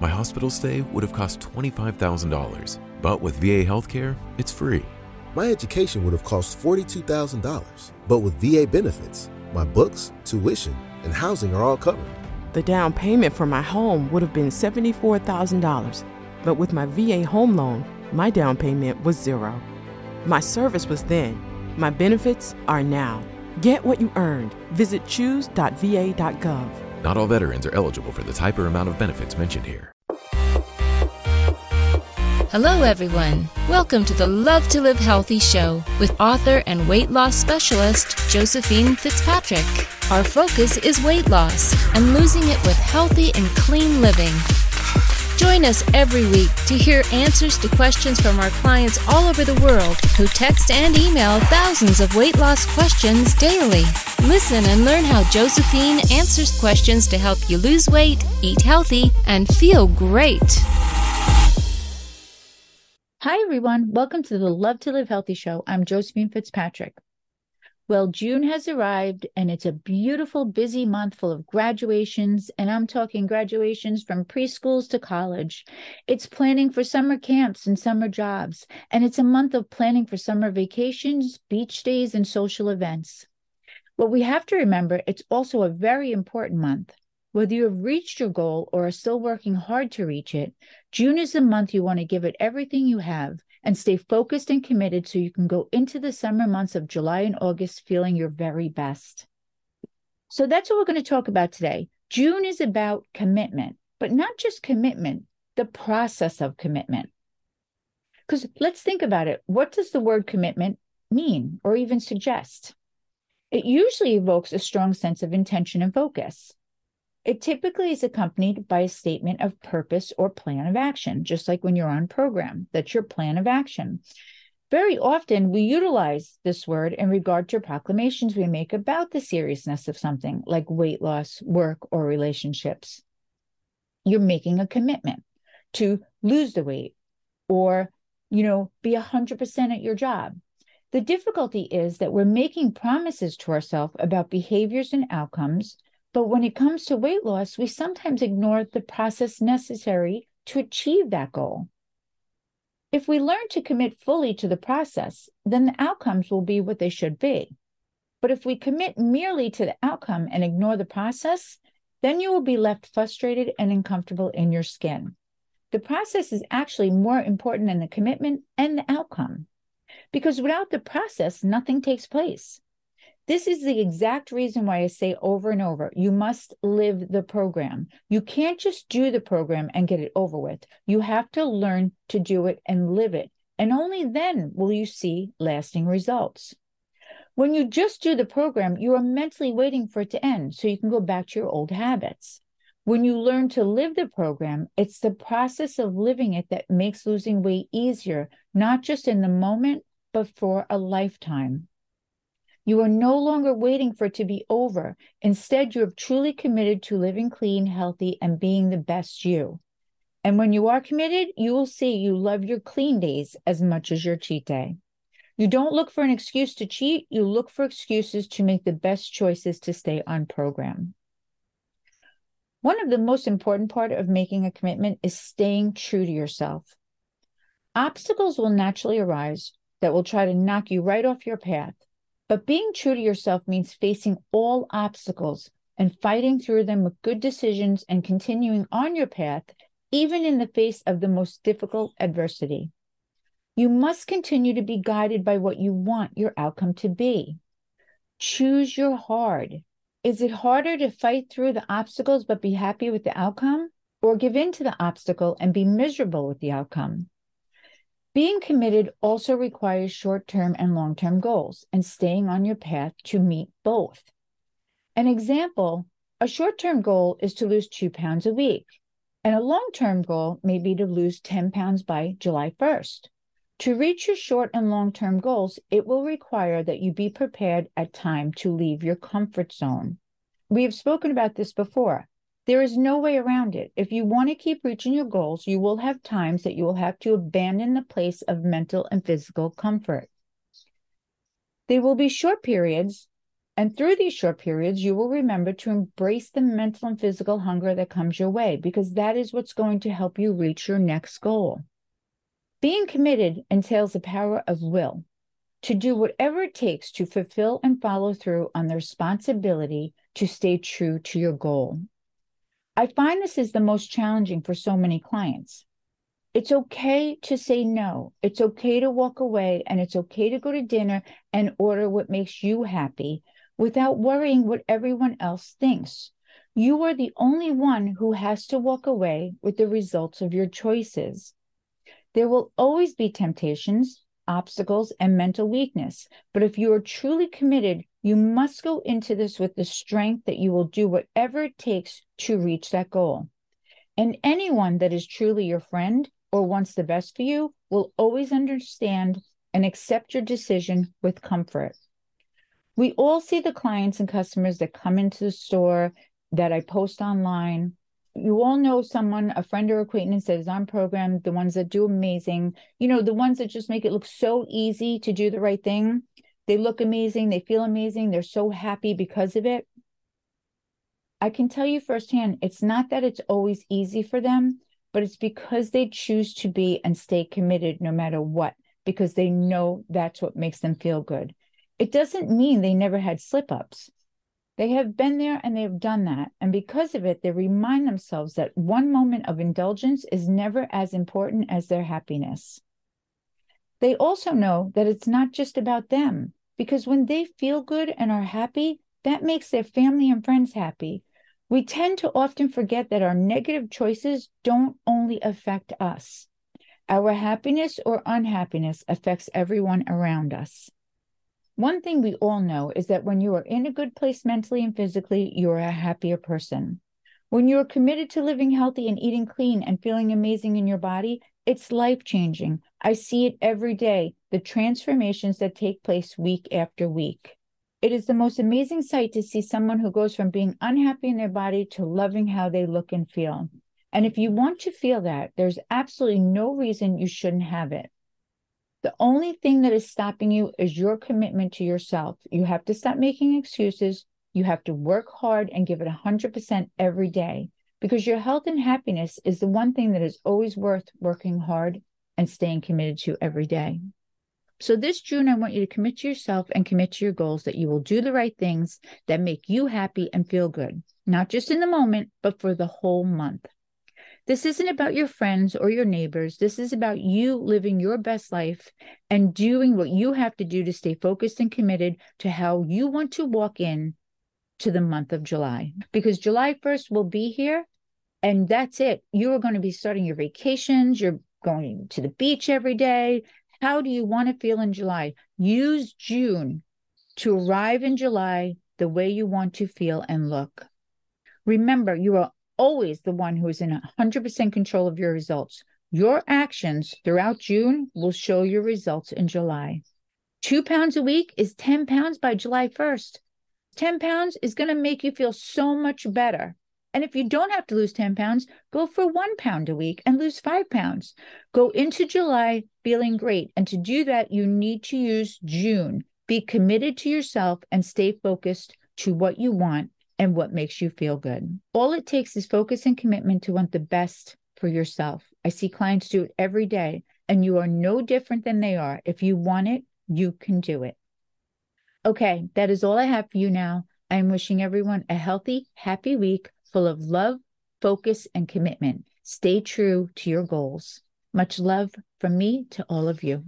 my hospital stay would have cost $25,000. But with VA healthcare, it's free. My education would have cost $42,000. But with VA benefits, my books, tuition, and housing are all covered. The down payment for my home would have been $74,000. But with my VA home loan, my down payment was zero. My service was then. My benefits are now. Get what you earned. Visit choose.va.gov. Not all veterans are eligible for the type or amount of benefits mentioned here. Hello, everyone. Welcome to the Love to Live Healthy show with author and weight loss specialist Josephine Fitzpatrick. Our focus is weight loss and losing it with healthy and clean living. Join us every week to hear answers to questions from our clients all over the world who text and email thousands of weight loss questions daily. Listen and learn how Josephine answers questions to help you lose weight, eat healthy, and feel great. Hi, everyone. Welcome to the Love to Live Healthy show. I'm Josephine Fitzpatrick. Well, June has arrived and it's a beautiful, busy month full of graduations. And I'm talking graduations from preschools to college. It's planning for summer camps and summer jobs. And it's a month of planning for summer vacations, beach days, and social events. What we have to remember, it's also a very important month. Whether you have reached your goal or are still working hard to reach it, June is the month you want to give it everything you have and stay focused and committed so you can go into the summer months of July and August feeling your very best. So that's what we're going to talk about today. June is about commitment, but not just commitment, the process of commitment. Because let's think about it. What does the word commitment mean or even suggest? It usually evokes a strong sense of intention and focus. It typically is accompanied by a statement of purpose or plan of action, just like when you're on program. That's your plan of action. Very often, we utilize this word in regard to proclamations we make about the seriousness of something like weight loss, work, or relationships. You're making a commitment to lose the weight or, you know, be 100% at your job. The difficulty is that we're making promises to ourselves about behaviors and outcomes but when it comes to weight loss, we sometimes ignore the process necessary to achieve that goal. If we learn to commit fully to the process, then the outcomes will be what they should be. But if we commit merely to the outcome and ignore the process, then you will be left frustrated and uncomfortable in your skin. The process is actually more important than the commitment and the outcome. Because without the process, nothing takes place. This is the exact reason why I say over and over you must live the program. You can't just do the program and get it over with. You have to learn to do it and live it. And only then will you see lasting results. When you just do the program, you are mentally waiting for it to end so you can go back to your old habits. When you learn to live the program, it's the process of living it that makes losing weight easier, not just in the moment, but for a lifetime. You are no longer waiting for it to be over. Instead, you have truly committed to living clean, healthy, and being the best you. And when you are committed, you will see you love your clean days as much as your cheat day. You don't look for an excuse to cheat, you look for excuses to make the best choices to stay on program. One of the most important part of making a commitment is staying true to yourself. Obstacles will naturally arise that will try to knock you right off your path. But being true to yourself means facing all obstacles and fighting through them with good decisions and continuing on your path, even in the face of the most difficult adversity. You must continue to be guided by what you want your outcome to be. Choose your hard. Is it harder to fight through the obstacles but be happy with the outcome, or give in to the obstacle and be miserable with the outcome? Being committed also requires short term and long term goals and staying on your path to meet both. An example a short term goal is to lose two pounds a week, and a long term goal may be to lose 10 pounds by July 1st. To reach your short and long term goals, it will require that you be prepared at time to leave your comfort zone. We have spoken about this before. There is no way around it. If you want to keep reaching your goals, you will have times that you will have to abandon the place of mental and physical comfort. There will be short periods And through these short periods, you will remember to embrace the mental and physical hunger that comes your way because that is what's going to help you reach your next goal. Being committed entails the power of will to do whatever it takes to fulfill and follow through on the responsibility to stay true to your goal. I find this is the most challenging for so many clients. It's okay to say no. It's okay to walk away and it's okay to go to dinner and order what makes you happy without worrying what everyone else thinks. You are the only one who has to walk away with the results of your choices. There will always be temptations, obstacles, and mental weakness. But if you are truly committed, you must go into this with the strength that you will do whatever it takes to reach that goal. And anyone that is truly your friend or wants the best for you will always understand and accept your decision with comfort. We all see the clients and customers that come into the store that I post online. You all know someone, a friend or acquaintance that is on program, the ones that do amazing, you know, the ones that just make it look so easy to do the right thing. They look amazing, they feel amazing, they're so happy because of it. I can tell you firsthand, it's not that it's always easy for them, but it's because they choose to be and stay committed no matter what, because they know that's what makes them feel good. It doesn't mean they never had slip ups. They have been there and they have done that. And because of it, they remind themselves that one moment of indulgence is never as important as their happiness. They also know that it's not just about them, because when they feel good and are happy, that makes their family and friends happy. We tend to often forget that our negative choices don't only affect us. Our happiness or unhappiness affects everyone around us. One thing we all know is that when you are in a good place mentally and physically, you are a happier person. When you are committed to living healthy and eating clean and feeling amazing in your body, it's life changing. I see it every day, the transformations that take place week after week. It is the most amazing sight to see someone who goes from being unhappy in their body to loving how they look and feel. And if you want to feel that, there's absolutely no reason you shouldn't have it. The only thing that is stopping you is your commitment to yourself. You have to stop making excuses. You have to work hard and give it 100% every day because your health and happiness is the one thing that is always worth working hard and staying committed to every day. So, this June, I want you to commit to yourself and commit to your goals that you will do the right things that make you happy and feel good, not just in the moment, but for the whole month. This isn't about your friends or your neighbors. This is about you living your best life and doing what you have to do to stay focused and committed to how you want to walk in to the month of July. Because July 1st will be here and that's it. You are going to be starting your vacations. You're going to the beach every day. How do you want to feel in July? Use June to arrive in July the way you want to feel and look. Remember, you are always the one who is in 100% control of your results. Your actions throughout June will show your results in July. Two pounds a week is 10 pounds by July 1st. 10 pounds is going to make you feel so much better. And if you don't have to lose 10 pounds, go for one pound a week and lose five pounds. Go into July feeling great. And to do that, you need to use June. Be committed to yourself and stay focused to what you want and what makes you feel good. All it takes is focus and commitment to want the best for yourself. I see clients do it every day, and you are no different than they are. If you want it, you can do it. Okay, that is all I have for you now. I am wishing everyone a healthy, happy week full of love, focus, and commitment. Stay true to your goals. Much love from me to all of you.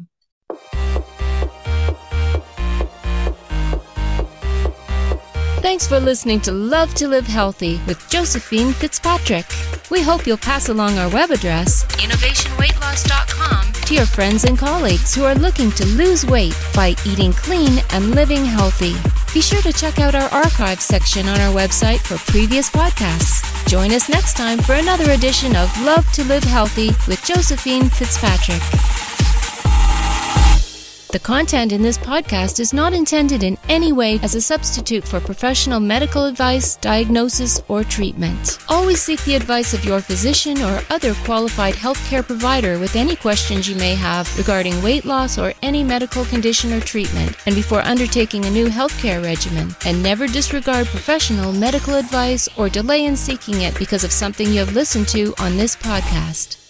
Thanks for listening to Love to Live Healthy with Josephine Fitzpatrick. We hope you'll pass along our web address, innovationweightloss.com, to your friends and colleagues who are looking to lose weight by eating clean and living healthy. Be sure to check out our archives section on our website for previous podcasts. Join us next time for another edition of Love to Live Healthy with Josephine Fitzpatrick. The content in this podcast is not intended in any way as a substitute for professional medical advice, diagnosis, or treatment. Always seek the advice of your physician or other qualified healthcare provider with any questions you may have regarding weight loss or any medical condition or treatment, and before undertaking a new healthcare regimen. And never disregard professional medical advice or delay in seeking it because of something you have listened to on this podcast.